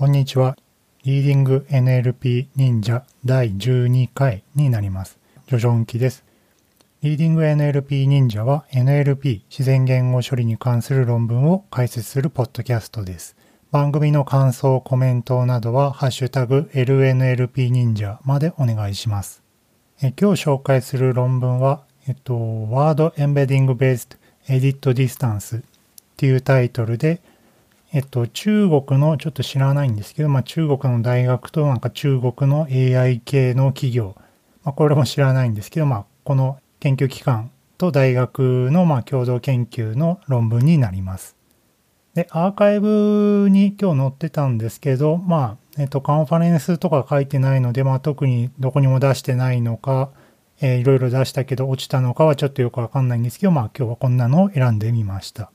こんにちは。リーディング NLP 忍者第12回になります。ジョジョンキです。リーディング NLP 忍者は NLP 自然言語処理に関する論文を解説するポッドキャストです。番組の感想、コメントなどはハッシュタグ LNLP 忍者までお願いします。え今日紹介する論文は、えっと、Word Embedding Based Edit Distance っていうタイトルで、えっと、中国の、ちょっと知らないんですけど、まあ、中国の大学となんか中国の AI 系の企業、まあ、これも知らないんですけど、まあ、この研究機関と大学のまあ共同研究の論文になります。で、アーカイブに今日載ってたんですけど、まあ、えっと、カンファレンスとか書いてないので、まあ、特にどこにも出してないのか、えー、いろいろ出したけど落ちたのかはちょっとよくわかんないんですけど、まあ、今日はこんなのを選んでみました。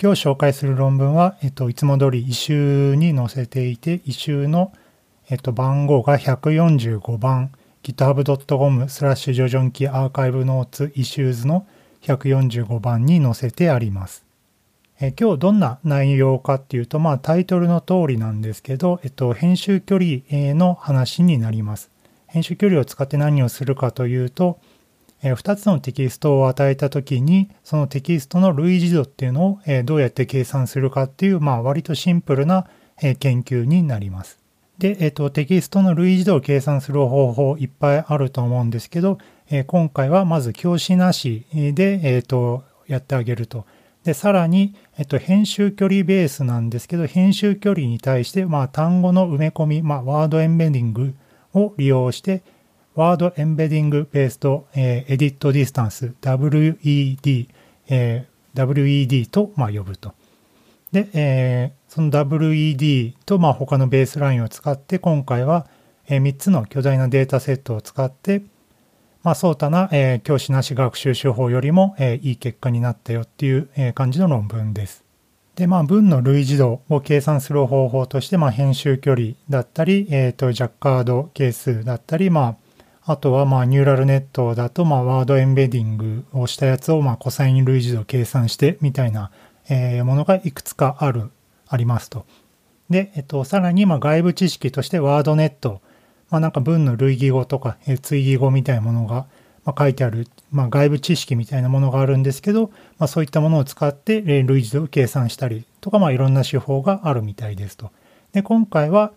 今日紹介する論文は、えっと、いつも通り異臭に載せていて、異臭の、えっと、番号が145番、github.com スラッシュジョジョンキアーカイブノーツイシューズの145番に載せてあります。え今日どんな内容かっていうと、まあタイトルの通りなんですけど、えっと、編集距離の話になります。編集距離を使って何をするかというと、え2つのテキストを与えたときに、そのテキストの類似度っていうのを、どうやって計算するかっていう、まあ、割とシンプルな、研究になります。で、えっ、と、テキストの類似度を計算する方法いっぱいあると思うんですけど、今回はまず教師なしで、えっ、と、やってあげると。で、さらに、えっと、編集距離ベースなんですけど、編集距離に対して、まあ、単語の埋め込み、まあ、ワードエンベディングを利用して、 word embedding based、えー、 edit distance WED、え、WED と、ま、呼ぶと。で、えー、その WED と、ま、他のベースラインを使って今回は、え、3つの巨大なデータセットを使って、まあ、相対な、え、教師なし学習手法よりも、え、いい結果になったよっていう、え、感じの論文です。で、まあ、文の類似度を計算する方法として、まあ、編集距離だったり、えっ、ー、と、ジャッカード係数だったり、まあ、あとはまあニューラルネットだとまあワードエンベディングをしたやつをまあコサイン類似度計算してみたいなえものがいくつかある、ありますと。で、えっと、さらにまあ外部知識としてワードネット、まあなんか文の類義語とか追義語みたいなものがま書いてある、まあ、外部知識みたいなものがあるんですけど、まあ、そういったものを使ってえ類似度を計算したりとか、まあ、いろんな手法があるみたいですと。で、今回は、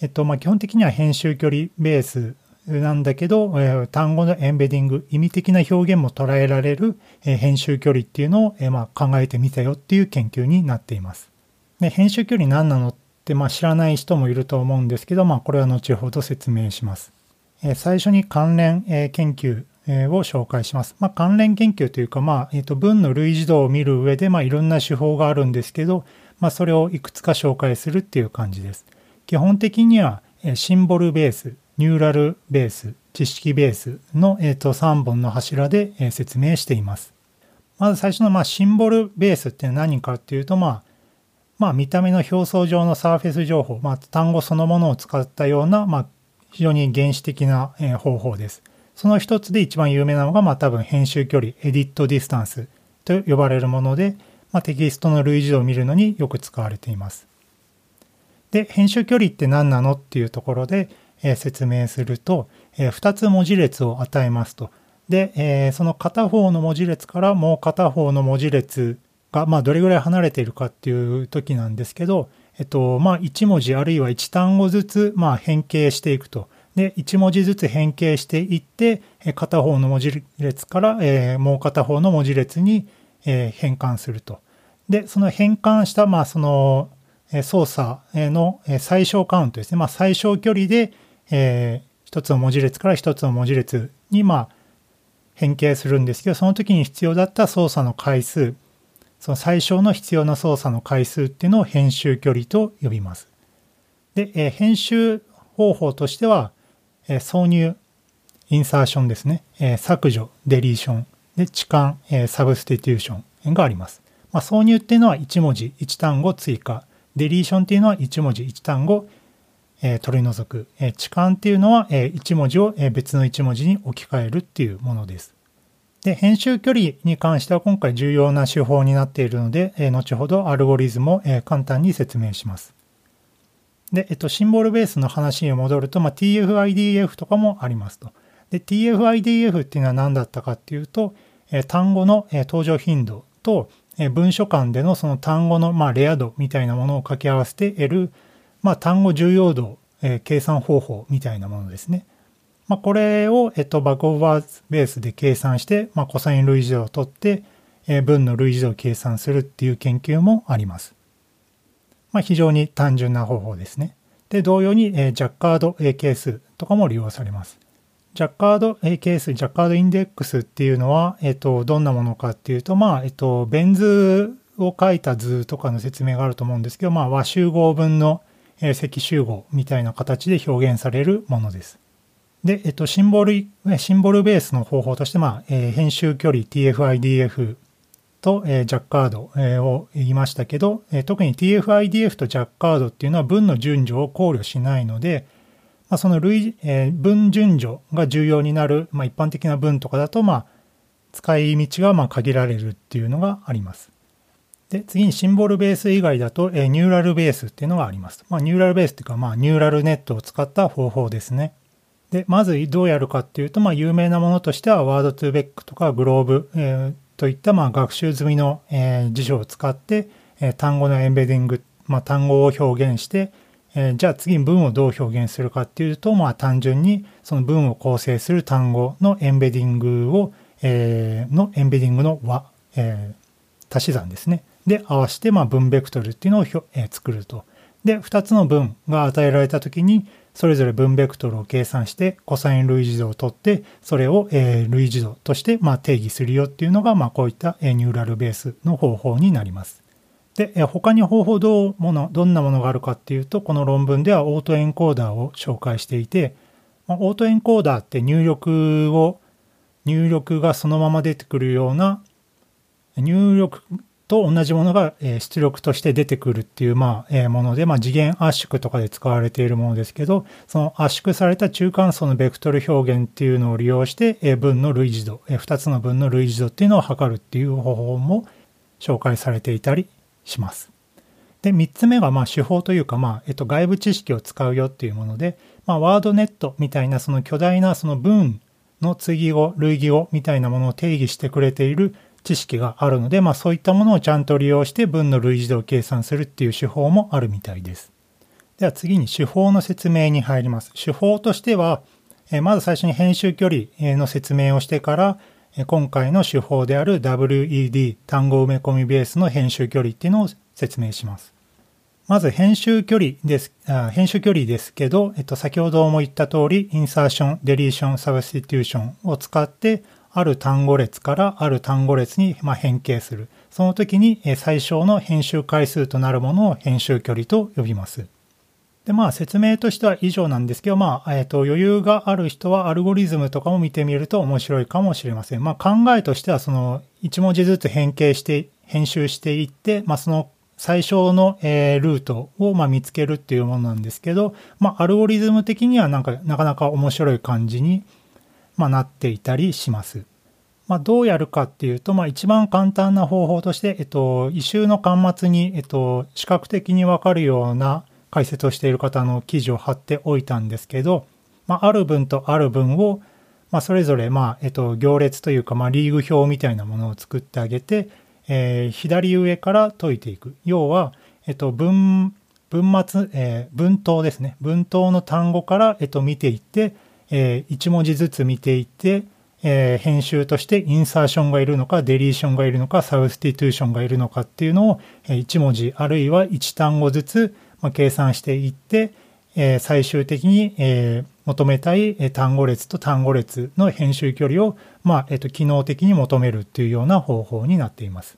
えっと、まあ、基本的には編集距離ベースなんだけど、え単語のエンベディング、意味的な表現も捉えられる、え編集距離っていうのを、えま考えてみたよっていう研究になっています。で編集距離何なのって、まあ、知らない人もいると思うんですけど、まあ、これは後ほど説明します。え最初に関連、え研究、えを紹介します。まあ、関連研究というか、まあえー、と文の類似度を見る上で、まあ、いろんな手法があるんですけど、まあ、それをいくつか紹介するっていう感じです。基本的には、え symbol ベース、 neural ベース、知識ベースの、えー、と3本の柱で、え、説明しています。まず最初の、まあ、 symbol ベースって何かっていうと、まあ、まあ、見た目の表層上のサーフェス情報、まあ、単語そのものを使ったような、まあ、非常に原始的な、え、方法です。その一つで一番有名なのが、まあ、多分編集距離、 edit distanceと呼ばれるもので、まあ、テキストの類似度を見るのによく使われています。で、編集距離って何なのっていうところで、え説明すると、え2つ文字列を与えますと。で、えその片方の文字列からもう片方の文字列が、まあ、どれぐらい離れているかっていう時なんですけど、えっと、まあ、1文字あるいは1単語ずつ、まあ、変形していくと。で、1文字ずつ変形していって、片方の文字列から、えー、もう片方の文字列に、えー、変換すると。で、その変換した、まあ、その、操作の最小カウントですね。まあ、最小距離で、えー、一つの文字列から一つの文字列に、まあ、変形するんですけど、その時に必要だった操作の回数、その最小の必要な操作の回数っていうのを編集距離と呼びます。で、えー、編集方法としては、えー、挿入、 insertion ですね、えー、削除、 deletion、で、置換、え、 substitution があります。まあ、挿入っていうのは1文字、1単語追加。 deletion っていうのは1文字、1単語え取り除く。え置換っていうのは、え1文字を、え別の1文字に置き換えるっていうものです。で、編集距離に関しては今回重要な手法になっているので、え後ほどアルゴリズムを、え簡単に説明します。で、えっと、シンボルベースの話に戻ると、まあ、TF-IDF とかもありますと。で、TF-IDF っていうのは何だったかっていうと、え単語の、え登場頻度と、え文書間でのその単語の、まあ、レア度みたいなものを掛け合わせて得る、まあ、単語重要度、え計算方法みたいなものですね。まあ、これを、えっと、バックオーバーベースで計算して、まあ、コサイン類似度を取って、え文の類似度を計算するっていう研究もあります。まあ、非常に単純な方法ですね。で、同様に、えジャッカード A 係数とかも利用されます。ジャッカード A 係数、ジャッカードインデックスっていうのは、えっと、どんなものかっていうと、まあ、えっと、ベン図を書いた図とかの説明があると思うんですけど、まあ、和集合分の、積集合みたいな形で表現されるものです。で、えっと、シンボル、シンボルベースの方法として、まあ、えー、編集距離 TF-IDF と、えー、ジャッカード、えー、を言いましたけど、えー、特に TF-IDF とジャッカードっていうのは文の順序を考慮しないので、まあ、その類、えー、文順序が重要になる、まあ、一般的な文とかだと、まあ、使い道がまあ限られるっていうのがあります。で、次にシンボルベース以外だと、えー、ニューラルベースっていうのがあります。まあ、ニューラルベースっていうか、まあ、ニューラルネットを使った方法ですね。で、まずどうやるかっていうと、まあ、有名なものとしては、ワードトゥーベックとかグローブ、えー、といったまあ学習済みの、え辞書を使って、え単語のエンベディング、まあ、単語を表現して、えじゃあ次に文をどう表現するかっていうと、まあ、単純にその文を構成する単語のエンベディングを、えのエンベディングの和、え足し算ですね。で、合わせてまあ文ベクトルっていうのを、え作ると。で、2つの文が与えられたときに、それぞれ分ベクトルを計算して、コサイン類似度を取って、それを、え類似度として、ま定義するよっていうのが、まあ、こういった、えニューラルベースの方法になります。で、え他に方法どうもの、どんなものがあるかっていうと、この論文ではオートエンコーダーを紹介していて、まオートエンコーダーって入力を、入力がそのまま出てくるような、入力と同じものが、出力として出てくるっていう、まあもので、まあ、次元圧縮とかで使われているものですけど、その圧縮された中間層のベクトル表現っていうのを利用して、え文の類似度、2つの文の類似度っていうのを測るっていう方法も紹介されていたりします。で、3つ目が、まあ、手法というか、まあ、えっと、外部知識を使うよっていうもので、まあ、ワードネットみたいな、その巨大なその文の次語、類義語みたいなものを定義してくれている知識があるので、まあそういったものをちゃんと利用して文の類似度を計算するっていう手法もあるみたいです。では次に手法の説明に入ります。手法としては、まず最初に編集距離の説明をしてから、今回の手法である WED 単語埋め込みベースの編集距離っていうのを説明します。まず編集距離です、あ編集距離ですけど、えっと、先ほども言った通り、 insertion、 deletion、 substitution を使って、ある単語列からある単語列に変形する。その時に最小の編集回数となるものを編集距離と呼びます。で、まあ説明としては以上なんですけど、まあ、えっ、ー、と、余裕がある人はアルゴリズムとかも見てみると面白いかもしれません。まあ考えとしてはその1文字ずつ変形して、編集していって、まあその最小の、えー、ルートを、まあ、見つけるっていうものなんですけど、まあアルゴリズム的にはなんかなかなか面白い感じにまあ、なっていたりします。まあ、どうやるかっていうと、まあ、一番簡単な方法として、えっと、異臭の端末に、えっと、視覚的にわかるような解説をしている方の記事を貼っておいたんですけど、まあ、ある文とある文を、まあ、それぞれ、まあ、えっと、行列というか、まあ、リーグ表みたいなものを作ってあげて、えー、左上から解いていく。要は、えっと、文、文末、えー、文頭ですね。文頭の単語から、えっと、見ていって、えー、1文字ずつ見ていって、えー、編集として insertion がいるのか、 deletion がいるのか、 substitution がいるのかっていうのを、え、1文字あるいは1単語ずつ、ま、計算していって、え、最終的に、え、求めたい単語列と単語列の編集距離を、まあ、えっ、と、機能的に求めるっていうような方法になっています。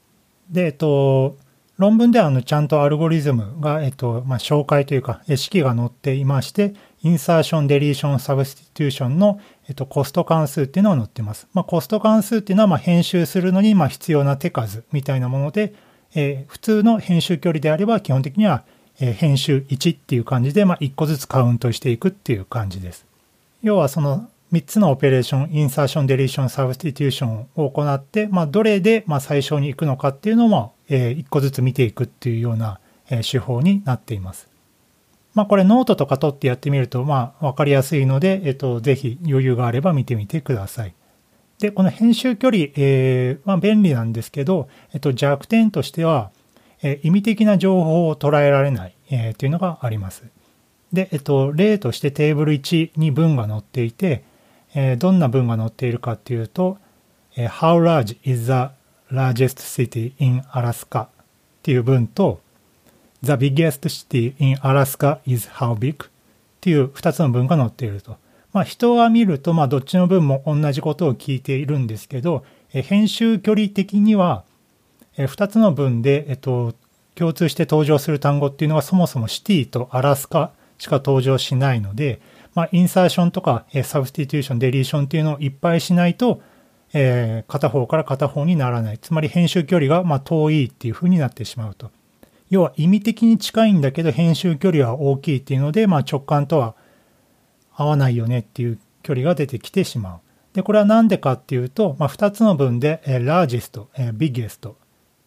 で、えっと、論文ではあのちゃんとアルゴリズムが、えっとまあ、紹介というか、式が載っていまして、 insertion、 deletion、 substitution の、えっと、コスト関数っていうのが載ってます。まあ、コスト関数っていうのは、ま、編集するのに、ま、必要な手数みたいなもので、えー、普通の編集距離であれば、基本的には、え、編集1っていう感じで、まあ、1個ずつカウントしていくっていう感じです。要は、その3つのオペレーション、 insertion、 deletion、 substitution を行って、まあ、どれで、ま、最初に行くのかっていうのも、え、1個ずつ見ていくっていうような、え、手法になっています。まあこれノートとか取ってやってみるとまあわかりやすいので、えっと、ぜひ余裕があれば見てみてください。で、この編集距離、えー、まあ便利なんですけど、えっと、弱点としては、えー、意味的な情報を捉えられない、えー、というのがあります。で、えっと、例としてテーブル1に文が載っていて、えー、どんな文が載っているかっていうと、え、How large is the largest city in Alaska? っていう文と、The biggest city in Alaska is how big? っていう2つの文が載っていると。まあ、人が見ると、まあ、どっちの文も同じことを聞いているんですけど、え編集距離的には、え2つの文で、えっと、共通して登場する単語っていうのはそもそも city と Alaska しか登場しないので、まあ、 insertion とか、え substitution、 deletion っていうのをいっぱいしないと、えー、片方から片方にならない。つまり編集距離がま遠いっていう風になってしまうと。要は意味的に近いんだけど編集距離は大きいっていうので、まあ、直感とは合わないよねっていう距離が出てきてしまう。で、これは何でかっていうと、まあ、2つの文で、えー、largest、えー、biggest。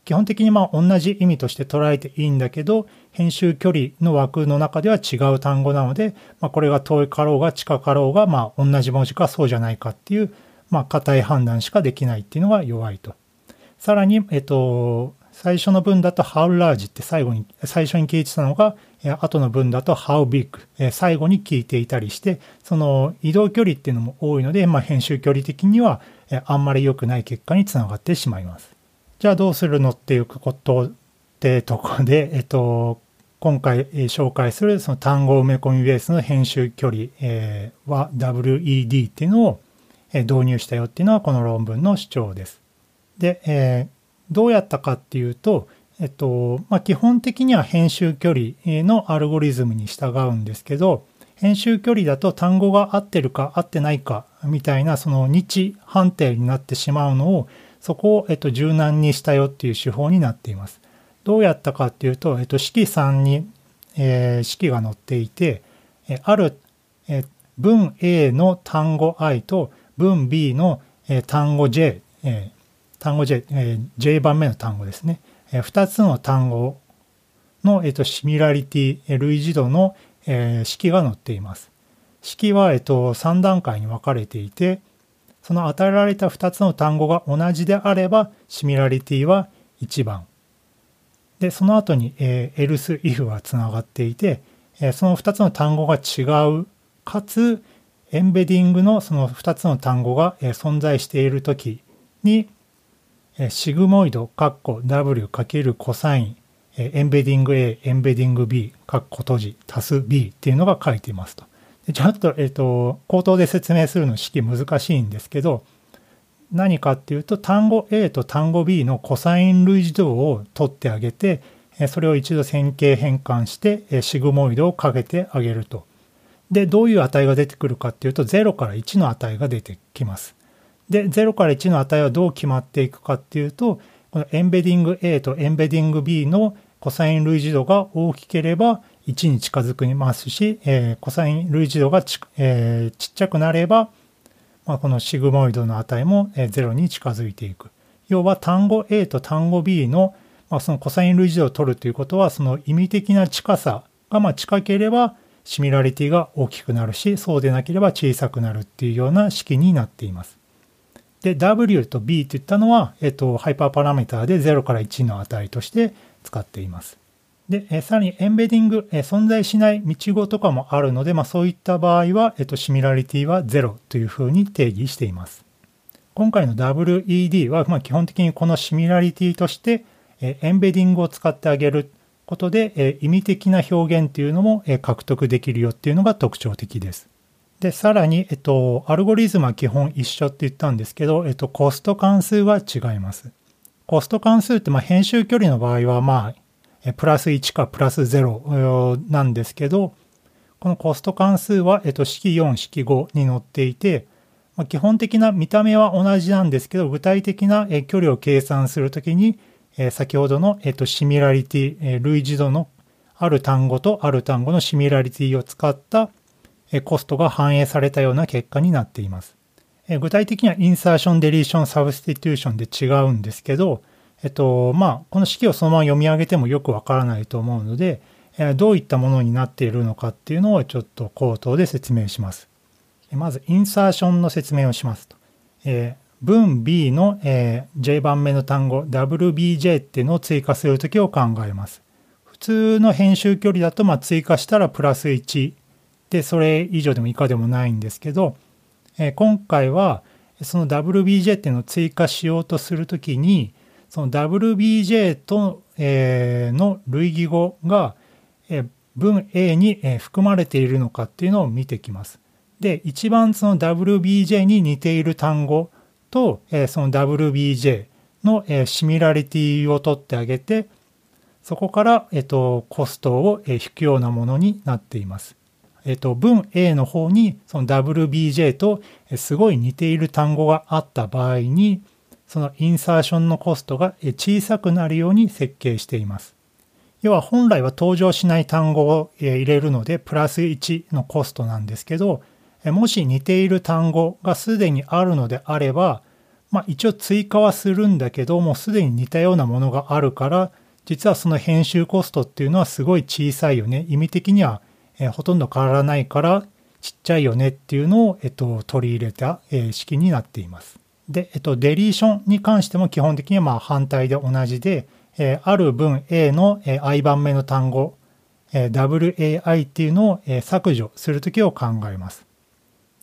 基本的にまあ同じ意味として捉えていいんだけど、編集距離の枠の中では違う単語なので、まあ、これが遠いかろうが近かろうが、まあ、同じ文字かそうじゃないかっていう、まあ、硬い判断しかできないっていうのが弱いと。さらに、えっと、最初の文だと how large って最後に、最初に聞いてたのが、後の文だと how big、最後に聞いていたりして、その移動距離っていうのも多いので、まあ、編集距離的にはあんまり良くない結果につながってしまいます。じゃあどうするのっていうことってとこで、えっと、今回紹介するその単語埋め込みベースの編集距離は WED っていうのを導入したよっていうのはこの論文の主張です。で、えーどうやったかっていうと、えっと、まあ、基本的には編集距離のアルゴリズムに従うんですけど、編集距離だと単語が合ってるか合ってないかみたいなその日判定になってしまうのをそこを、えっと、柔軟にしたよっていう手法になっています。どうやったかっていうと、えっと、式3に、えー、式が載っていて、えある、え文 A の単語 I と文 B の、単語 J、え単語 J、えー、J 番目の単語ですね。えー、2つの単語の、えーと、シミュラリティ、えー、類似度の、えー、式が載っています。式は、えーと、3段階に分かれていて、その与えられた2つの単語が同じであれば、シミュラリティは1番。で、その後に、えー、else if はつながっていて、えー、その2つの単語が違う、かつ、エンベディングのその2つの単語が、えー、存在しているときに、シグモイド、カッコ W かけるコサイン、エンベディング A、エンベディング B、カッコ閉じ、足す B っていうのが書いていますと。でちょっと、えっ、と、口頭で説明するの式難しいんですけど、何かっていうと、単語 A と単語 B のコサイン類似度を取ってあげて、それを一度線形変換して、シグモイドをかけてあげると。で、どういう値が出てくるかっていうと、0から1の値が出てきます。で、0から1の値はどう決まっていくかっていうと、このエンベディング A とエンベディング B のコサイン類似度が大きければ1に近づきますし、えー、コサイン類似度がち,、えー、ちっちゃくなれば、まあ、このシグモイドの値も0に近づいていく。要は単語 A と単語 B の、まあ、そのコサイン類似度を取るということは、その意味的な近さがま近ければ、シミュラリティが大きくなるし、そうでなければ小さくなるっていうような式になっています。で、W と B といったのは、えっと、ハイパーパラメーターで0から1の値として使っています。で、えさらにエンベディング、え存在しない道語とかもあるので、まあ、そういった場合は、えっと、シミュラリティは0というふうに定義しています。今回の WED は、まあ、基本的にこのシミュラリティとして、えエンベディングを使ってあげることで、え意味的な表現っていうのも、え獲得できるよっていうのが特徴的です。で、さらに、えっと、アルゴリズムは基本一緒って言ったんですけど、えっと、コスト関数は違います。コスト関数って、まあ、編集距離の場合は、まあ、プラス1かプラス0なんですけど、このコスト関数は、えっと、式4、式5に載っていて、まあ、基本的な見た目は同じなんですけど、具体的な距離を計算するときに、先ほどの、えっと、 similarity、類似度のある単語とある単語の similarity を使ったコストが反映されたような結果になっています。具体的には insertion、 deletion、 substitution で違うんですけど、えっと、まあ、この式をそのまま読み上げてもよくわからないと思うので、どういったものになっているのかっていうのをちょっと口頭で説明します。まず、インサーションの説明をしますと。えー、文 B の、えー、J 番目の単語 WBJ っていうのを追加するときを考えます。普通の編集距離だと、まあ、追加したらプラス1で、それ以上でも以下でもないんですけど、えー、今回はその WBJ っていうのを追加しようとするときに、その WBJ と、えー、の類義語が、えー、文 A に、えー、含まれているのかっていうのを見てきます。で、一番その WBJ に似ている単語と、えー、その WBJ の、えー、シミュラリティを取ってあげて、そこから、えっ、ー、と、コストを、えー、引くようなものになっています。えっ、と、文 A の方にその WBJ とすごい似ている単語があった場合に、そのインサーションのコストが小さくなるように設計しています。要は本来は登場しない単語を入れるのでプラス1のコストなんですけど、もし似ている単語がすでにあるのであれば、まあ一応追加はするんだけどもうすでに似たようなものがあるから実はその編集コストっていうのはすごい小さいよね。意味的には、えほとんど変わらないからちっちゃいよねっていうのを、えっと、取り入れた、え式になっています。で、えっと、デリーションに関しても基本的にはま反対で同じで、え、ある文 A の、え、i 番目の単語、え、WAI っていうのを、え、削除するときを考えます。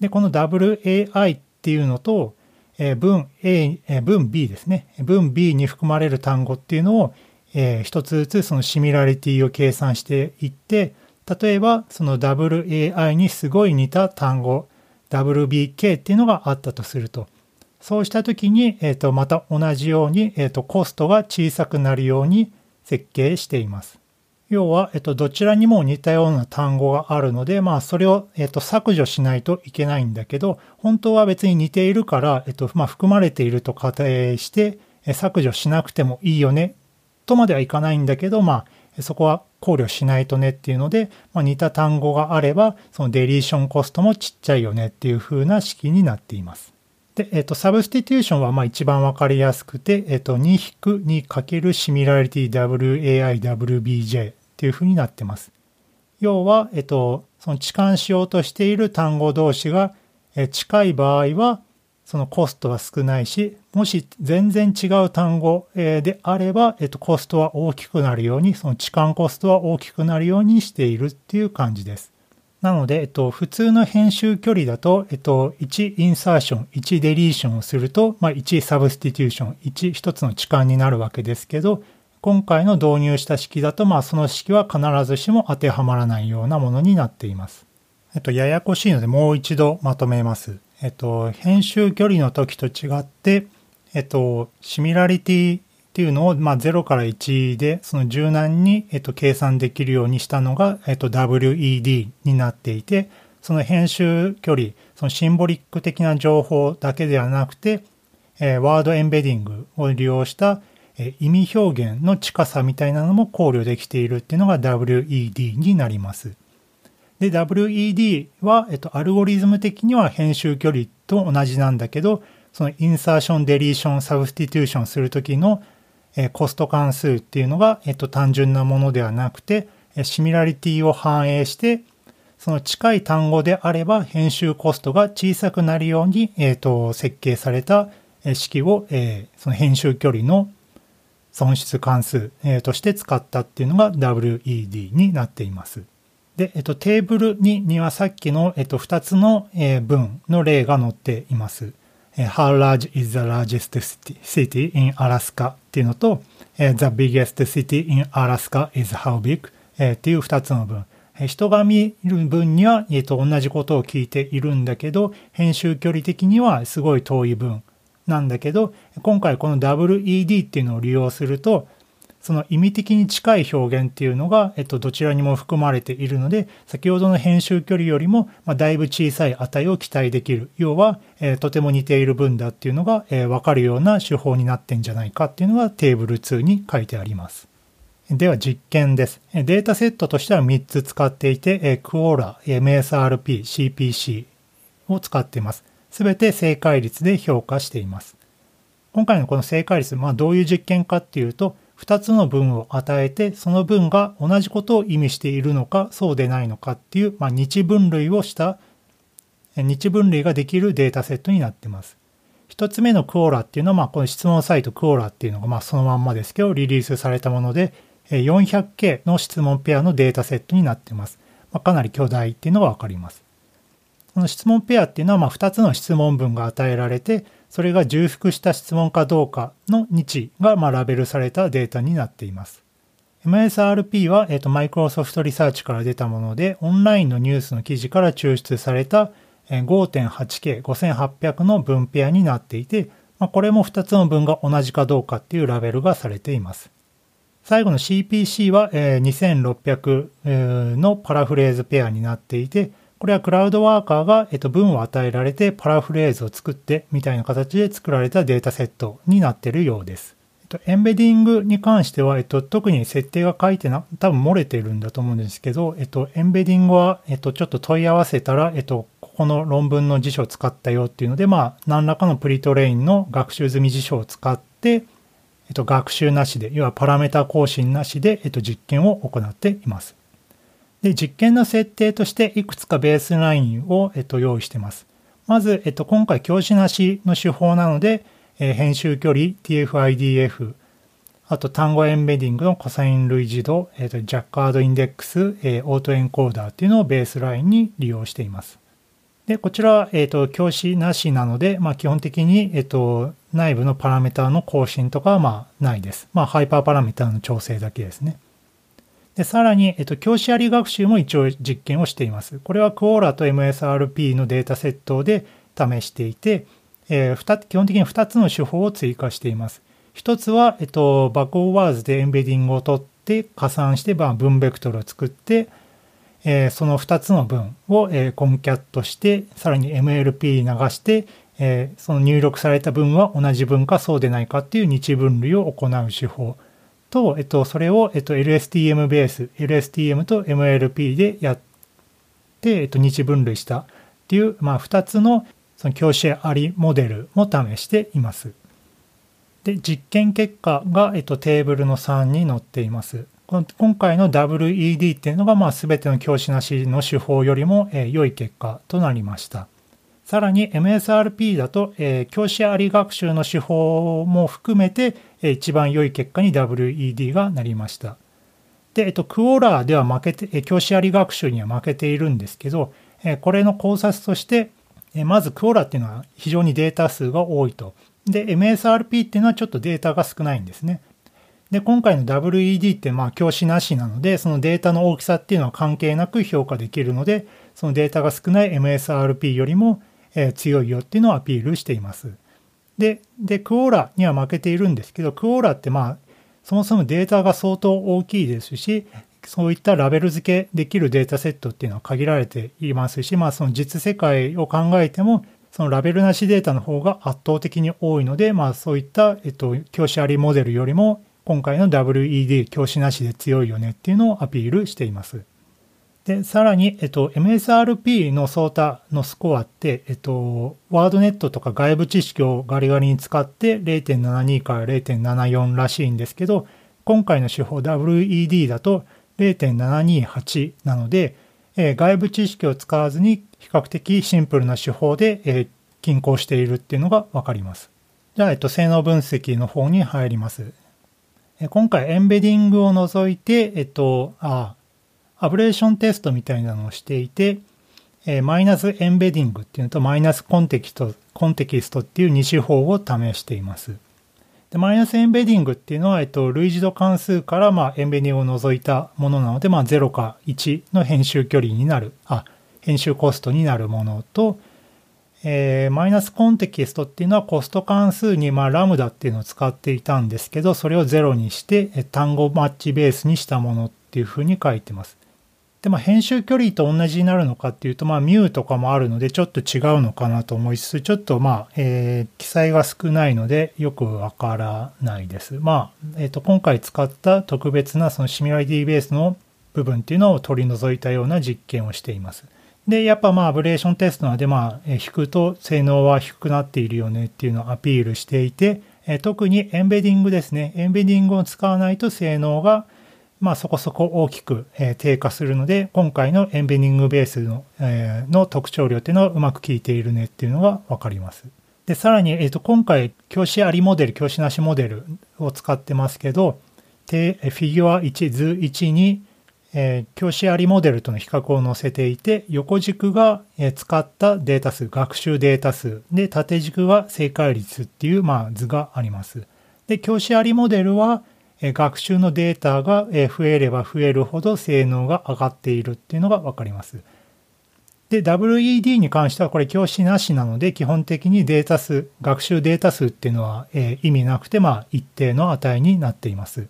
で、この WAI っていうのと、え、文 A、え、文 B ですね。文 B に含まれる単語っていうのを、えー、一つずつそのシミュラリティを計算していって、例えばその WAI にすごい似た単語 WBK っていうのがあったとすると、そうした時に、えー、とまた同じように、えー、とコストが小さくなるように設計しています。要は、えっと、どちらにも似たような単語があるので、まあ、それを、えっと、削除しないといけないんだけど、本当は別に似ているから、えっと、まあ、含まれていると仮定して、削除しなくてもいいよね、とまではいかないんだけど、まあ、そこは考慮しないとねっていうので、まあ、似た単語があれば、そのデリーションコストもちっちゃいよねっていう風な式になっています。で、えっ、と、サブスティテューションはまあ一番わかりやすくて、えっ、と、2-2× シミュラリティ WAI WBJ っていう風になってます。要は、えっ、と、その置換しようとしている単語同士が近い場合は、そのコストは少ないし、もし全然違う単語であれば、えっと、コストは大きくなるように、その置換コストは大きくなるようにしているっていう感じです。なので、えっと、普通の編集距離だと、えっと、1インサーション、1デリーションをすると、まあ、1サブスティテューション、1一つの置換になるわけですけど、今回の導入した式だと、まあ、その式は必ずしも当てはまらないようなものになっています。えっと、ややこしいので、もう一度まとめます。えっと、編集距離の時と違って、えっと、シミラリティっていうのを、まあ、0から1で、その柔軟に、えっと、計算できるようにしたのが、えっと、WED になっていて、その編集距離、その symbolic 的な情報だけではなくて、えー、 word embedding を利用した、えー、意味表現の近さみたいなのも考慮できているっていうのが WED になります。で、WED は、えっと、アルゴリズム的には編集距離と同じなんだけど、その insertion、 deletion、 substitution するときのえコスト関数っていうのが、えっと、単純なものではなくて、シミュラリティを反映して、その近い単語であれば編集コストが小さくなるように、えっと、設計された式を、えその編集距離の損失関数、えとして使ったっていうのが WED になっています。で、えっと、テーブル2にはさっきの、えっと、2つの、え文の例が載っています。How large is the largest city in Alaska っていうのと The biggest city in Alaska is how big? っていう2つの文。人が見る分には、えと、同じことを聞いているんだけど、編集距離的にはすごい遠い文なんだけど、今回この WED っていうのを利用すると、その意味的に近い表現っていうのが、えっと、どちらにも含まれているので、先ほどの編集距離よりも、まあ、だいぶ小さい値を期待できる。要は、えー、とても似ている分だっていうのが、えー、わかるような手法になってんじゃないかっていうのがテーブル2に書いてあります。では実験です。データセットとしては3つ使っていて、クオーラ、MSRP、CPC を使っています。すべて正解率で評価しています。今回のこの正解率、まあどういう実験かっていうと、2つの文を与えて、その文が同じことを意味しているのか、そうでないのかっていう、まあ、日分類をした、日分類ができるデータセットになっています。1つ目のクオーラっていうのは、まあ、この質問サイトクオーラっていうのが、まあ、そのまんまですけど、リリースされたもので、400K の質問ペアのデータセットになっています。まあ、かなり巨大っていうのがわかります。この質問ペアっていうのは、まあ、2つの質問文が与えられて、それが重複した質問かどうかの日が、まあ、ラベルされたデータになっています。MSRP は、えっ、ー、と、マイクロソフトリサーチから出たもので、オンラインのニュースの記事から抽出された 5.8K、5800の文ペアになっていて、これも2つの文が同じかどうかっていうラベルがされています。最後の CPC は、えー、2600のパラフレーズペアになっていて、これはクラウドワーカーが、えっと、文を与えられてパラフレーズを作ってみたいな形で作られたデータセットになっているようです。えっと、エンベディングに関しては、えっと、特に設定が書いてな、多分漏れているんだと思うんですけど、えっと、エンベディングは、えっと、ちょっと問い合わせたら、えっと、ここの論文の辞書を使ったよっていうので、まあ、何らかのプリトレインの学習済み辞書を使って、えっと、学習なしで、要はパラメータ更新なしで、えっと、実験を行っています。で、実験の設定としていくつかベースラインを、えっと、用意してます。まず、えっと、今回教師なしの手法なので、えー、編集距離、TF-IDF、あと単語エンベディングのコサイン類似度、えっと、ジャッカードインデックス、えー、オートエンコーダーっていうのをベースラインに利用しています。で、こちらは、えっと、教師なしなので、まあ、基本的に、えっと、内部のパラメータの更新とかは、まあ、ないです。まあ、ハイパーパラメータの調整だけですね。で、さらに、えっと、教師あり学習も一応実験をしています。これはクオーラと MSRP のデータセットで試していて、えー、基本的に2つの手法を追加しています。1つは、えっと、バックオーバーズでエンベディングを取って加算して、まあ、文ベクトルを作って、えー、その2つの文を、えー、コンキャットして、さらに MLP 流して、えー、その入力された文は同じ文かそうでないかっていう日分類を行う手法。と、えっと、それを、えっと、LSTM ベース、LSTM と MLP でやって、えっと、日分類したっていう、まあ、2つのその教師ありモデルも試しています。で、実験結果が、えっと、テーブルの3に載っています。今回の WED っていうのが、まあ、全ての教師なしの手法よりも、え、良い結果となりました。さらに MSRP だと、えー、教師あり学習の手法も含めて、えー、一番良い結果に WED がなりました。で、えっと、クオーラーでは負けて、えー、教師あり学習には負けているんですけど、えー、これの考察として、えー、まずクオーラーっていうのは非常にデータ数が多いと。で、MSRP っていうのはちょっとデータが少ないんですね。で、今回の WED ってまあ教師なしなので、そのデータの大きさっていうのは関係なく評価できるので、そのデータが少ない MSRP よりも、え強いよっていうのをアピールしています。で、で、クオーラには負けているんですけど、クオーラってまあ、そもそもデータが相当大きいですし、そういったラベル付けできるデータセットっていうのは限られていますし、まあその実世界を考えても、そのラベルなしデータの方が圧倒的に多いので、まあそういった、えっと、教師ありモデルよりも、今回の WED 教師なしで強いよねっていうのをアピールしています。で、さらに、えっと、MSRP のソータのスコアって、えっと、ワードネットとか外部知識をガリガリに使って0.72から0.74らしいんですけど、今回の手法 WED だと0.728なので、えー、外部知識を使わずに比較的シンプルな手法で、えー、均衡しているっていうのがわかります。じゃあ、えっと、性能分析の方に入ります。え今回エンベディングを除いて、えっと、あ、アブレーションテストみたいなのをしていて、えマイナスエンベディングっていうのとマイナスコンテキスト、コンテキストっていう2手法を試しています。でマイナスエンベディングっていうのは、えっと、類似度関数から、まあ、エンベディングを除いたものなので、まあ、0か1の編集距離になる、あ、編集コストになるものと、えー、マイナスコンテキストっていうのはコスト関数に、まあ、ラムダっていうのを使っていたんですけど、それを0にして、単語マッチベースにしたものっていうふうに書いてます。で、まあ、編集距離と同じになるのかっていうと、まあ、ミューとかもあるので、ちょっと違うのかなと思いつつ、ちょっと、まあ、えー、記載が少ないので、よくわからないです。まあ、えっ、ー、と、今回使った特別なそのシミュラリティベースの部分っていうのを取り除いたような実験をしています。で、やっぱまあ、アブレーションテストなので、まあえ、引くと性能は低くなっているよねっていうのをアピールしていて、え特にエンベディングですね。エンベディングを使わないと性能がまあそこそこ大きく、低下するので、今回のエンベディングベースの,、えの特徴量っていうのはうまく効いているねっていうのがわかります。で、さらに、えっ、と、今回、教師ありモデル、教師なしモデルを使ってますけど、フィギュア1、図1に、えー、教師ありモデルとの比較を載せていて、横軸が、使ったデータ数、学習データ数、で、縦軸は正解率っていう、まあ、図があります。で、教師ありモデルは、学習のデータが増えれば増えるほど性能が上がっているっていうのがわかります。で、WED に関してはこれ教師なしなので、基本的にデータ数、学習データ数っていうのは、え意味なくて、まあ、一定の値になっています。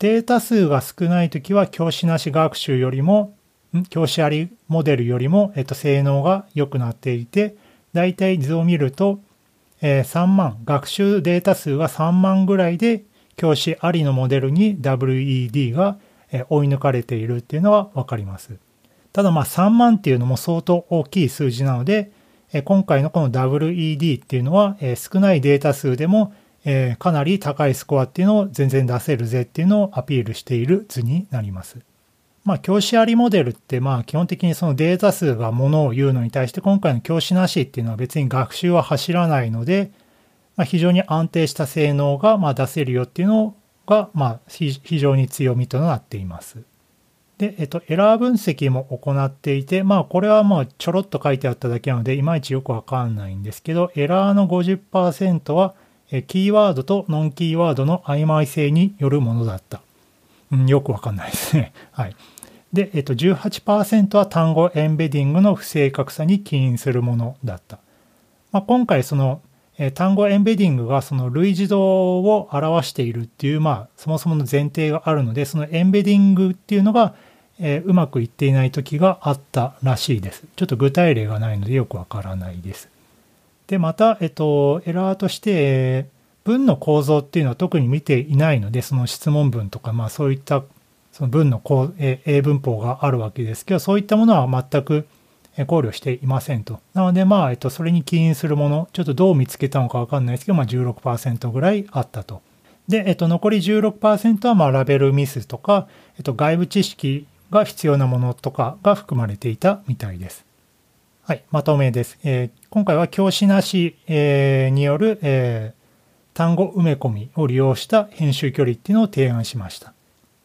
データ数が少ないときは、教師なし学習よりも、教師ありモデルよりも、えっと、性能が良くなっていて、だいたい図を見ると、え3万、学習データ数が3万ぐらいで、教師ありのモデルに WED が追い抜かれているっていうのはわかります。ただまあ3万っていうのも相当大きい数字なので、今回のこの WED っていうのは少ないデータ数でもかなり高いスコアっていうのを全然出せるぜっていうのをアピールしている図になります。まあ教師ありモデルってまあ基本的にそのデータ数がものを言うのに対して今回の教師なしっていうのは別に学習は走らないので、まあ、非常に安定した性能がま出せるよっていうのがま非常に強みとなっています。で、えっと、エラー分析も行っていて、まあ、これはもうちょろっと書いてあっただけなので、いまいちよくわかんないんですけど、エラーの50%は、キーワードとノンキーワードの曖昧性によるものだった。うん、よくわかんないですね。はい。で、えっと、18%は単語エンベディングの不正確さに起因するものだった。まあ、今回、その、え単語エンベディングがその類似度を表しているっていう、まあ、そもそもの前提があるので、そのエンベディングっていうのが、えー、うまくいっていない時があったらしいです。ちょっと具体例がないのでよくわからないです。で、また、えっと、エラーとしてえ、文の構造っていうのは特に見ていないので、その質問文とか、まあそういったその文の英文法があるわけですけど、そういったものは全く考慮していませんと。なので、まあ、えっと、それに起因するもの、ちょっとどう見つけたのかわかんないですけど、まあ、16%ぐらいあったと。で、えっと、残り16%は、まあ、ラベルミスとか、えっと、外部知識が必要なものとかが含まれていたみたいです。はい、まとめです。えー、今回は教師なし、えー、による、えー、単語埋め込みを利用した編集距離っていうのを提案しました。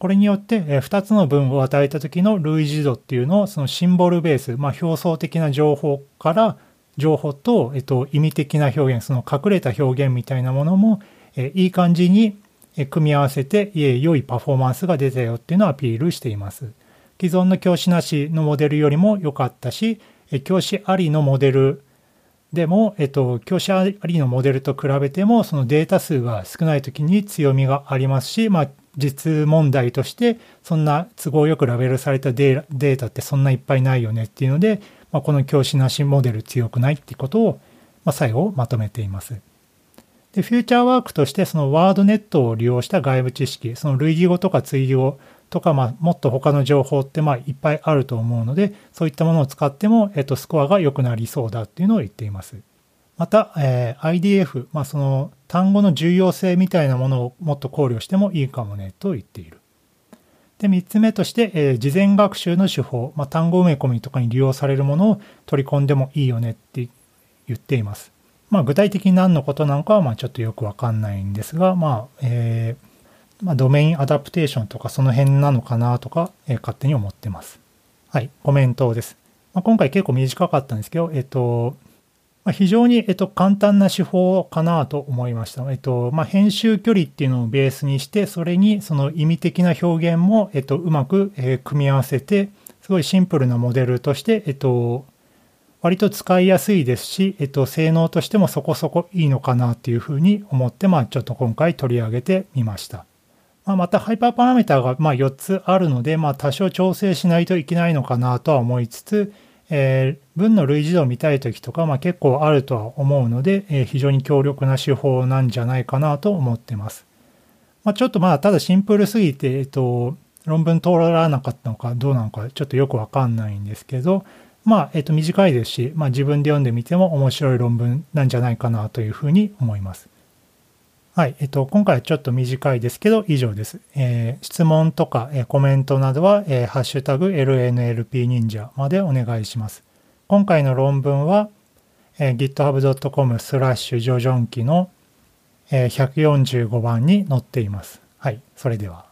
これによって、え2つの文を与えた時の類似度っていうのをそのシンボルベース、まあ、表層的な情報から情報と、えっと、意味的な表現その隠れた表現みたいなものも、えいい感じに組み合わせて、え良いパフォーマンスが出たよっていうのをアピールしています。既存の教師なしのモデルよりも良かったし、教師ありのモデルでも、えっと、教師ありのモデルと比べても、そのデータ数が少ない時に強みがありますし、まあ、実問題としてそんな都合よくラベルされたデータってそんないっぱいないよねっていうので、まあ、この教師なしモデル強くないっていうことを、まあ、最後まとめています。で、フューチャーワークとしてそのワードネットを利用した外部知識、その類義語とか追義語とか、まあ、もっと他の情報ってまあいっぱいあると思うので、そういったものを使っても、えっと、スコアが良くなりそうだっていうのを言っています。また、えー、IDF、まあ、その単語の重要性みたいなものをもっと考慮してもいいかもねと言っている。で、3つ目として、えー、事前学習の手法、まあ、単語埋め込みとかに利用されるものを取り込んでもいいよねって言っています。まあ、具体的に何のことなのかはまあちょっとよくわかんないんですが、まあ、えー、まあ、ドメインアダプテーションとかその辺なのかなとか、えー、勝手に思ってます。はい、コメントです。まあ、今回結構短かったんですけど、えっ、と、まあ、非常に、えっと、簡単な手法かなと思いました。えっと、まあ、編集距離っていうのをベースにして、それにその意味的な表現も、えっと、うまく、えー、組み合わせて、すごいシンプルなモデルとして、えっと、割と使いやすいですし、えっと、性能としてもそこそこいいのかなっていうふうに思って、まあ、ちょっと今回取り上げてみました。まあ、またハイパーパラメータがま4つあるので、まあ、多少調整しないといけないのかなとは思いつつ、えー、文の類似度を見たい時とか、まあ、結構あるとは思うので、えー、非常に強力な手法なんじゃないかなと思ってます。まあ、ちょっとまあただシンプルすぎて、えっ、と、論文通らなかったのかどうなのかちょっとよくわかんないんですけど、まあ、えっ、と、短いですし、まあ、自分で読んでみても面白い論文なんじゃないかなというふうに思います。はい。えっと、今回はちょっと短いですけど、以上です。えー、質問とか、えー、コメントなどは、えー、ハッシュタグ LNLP 忍者までお願いします。今回の論文は、えー、github.com スラッシュジョジョンキの、えー、145番に載っています。はい。それでは。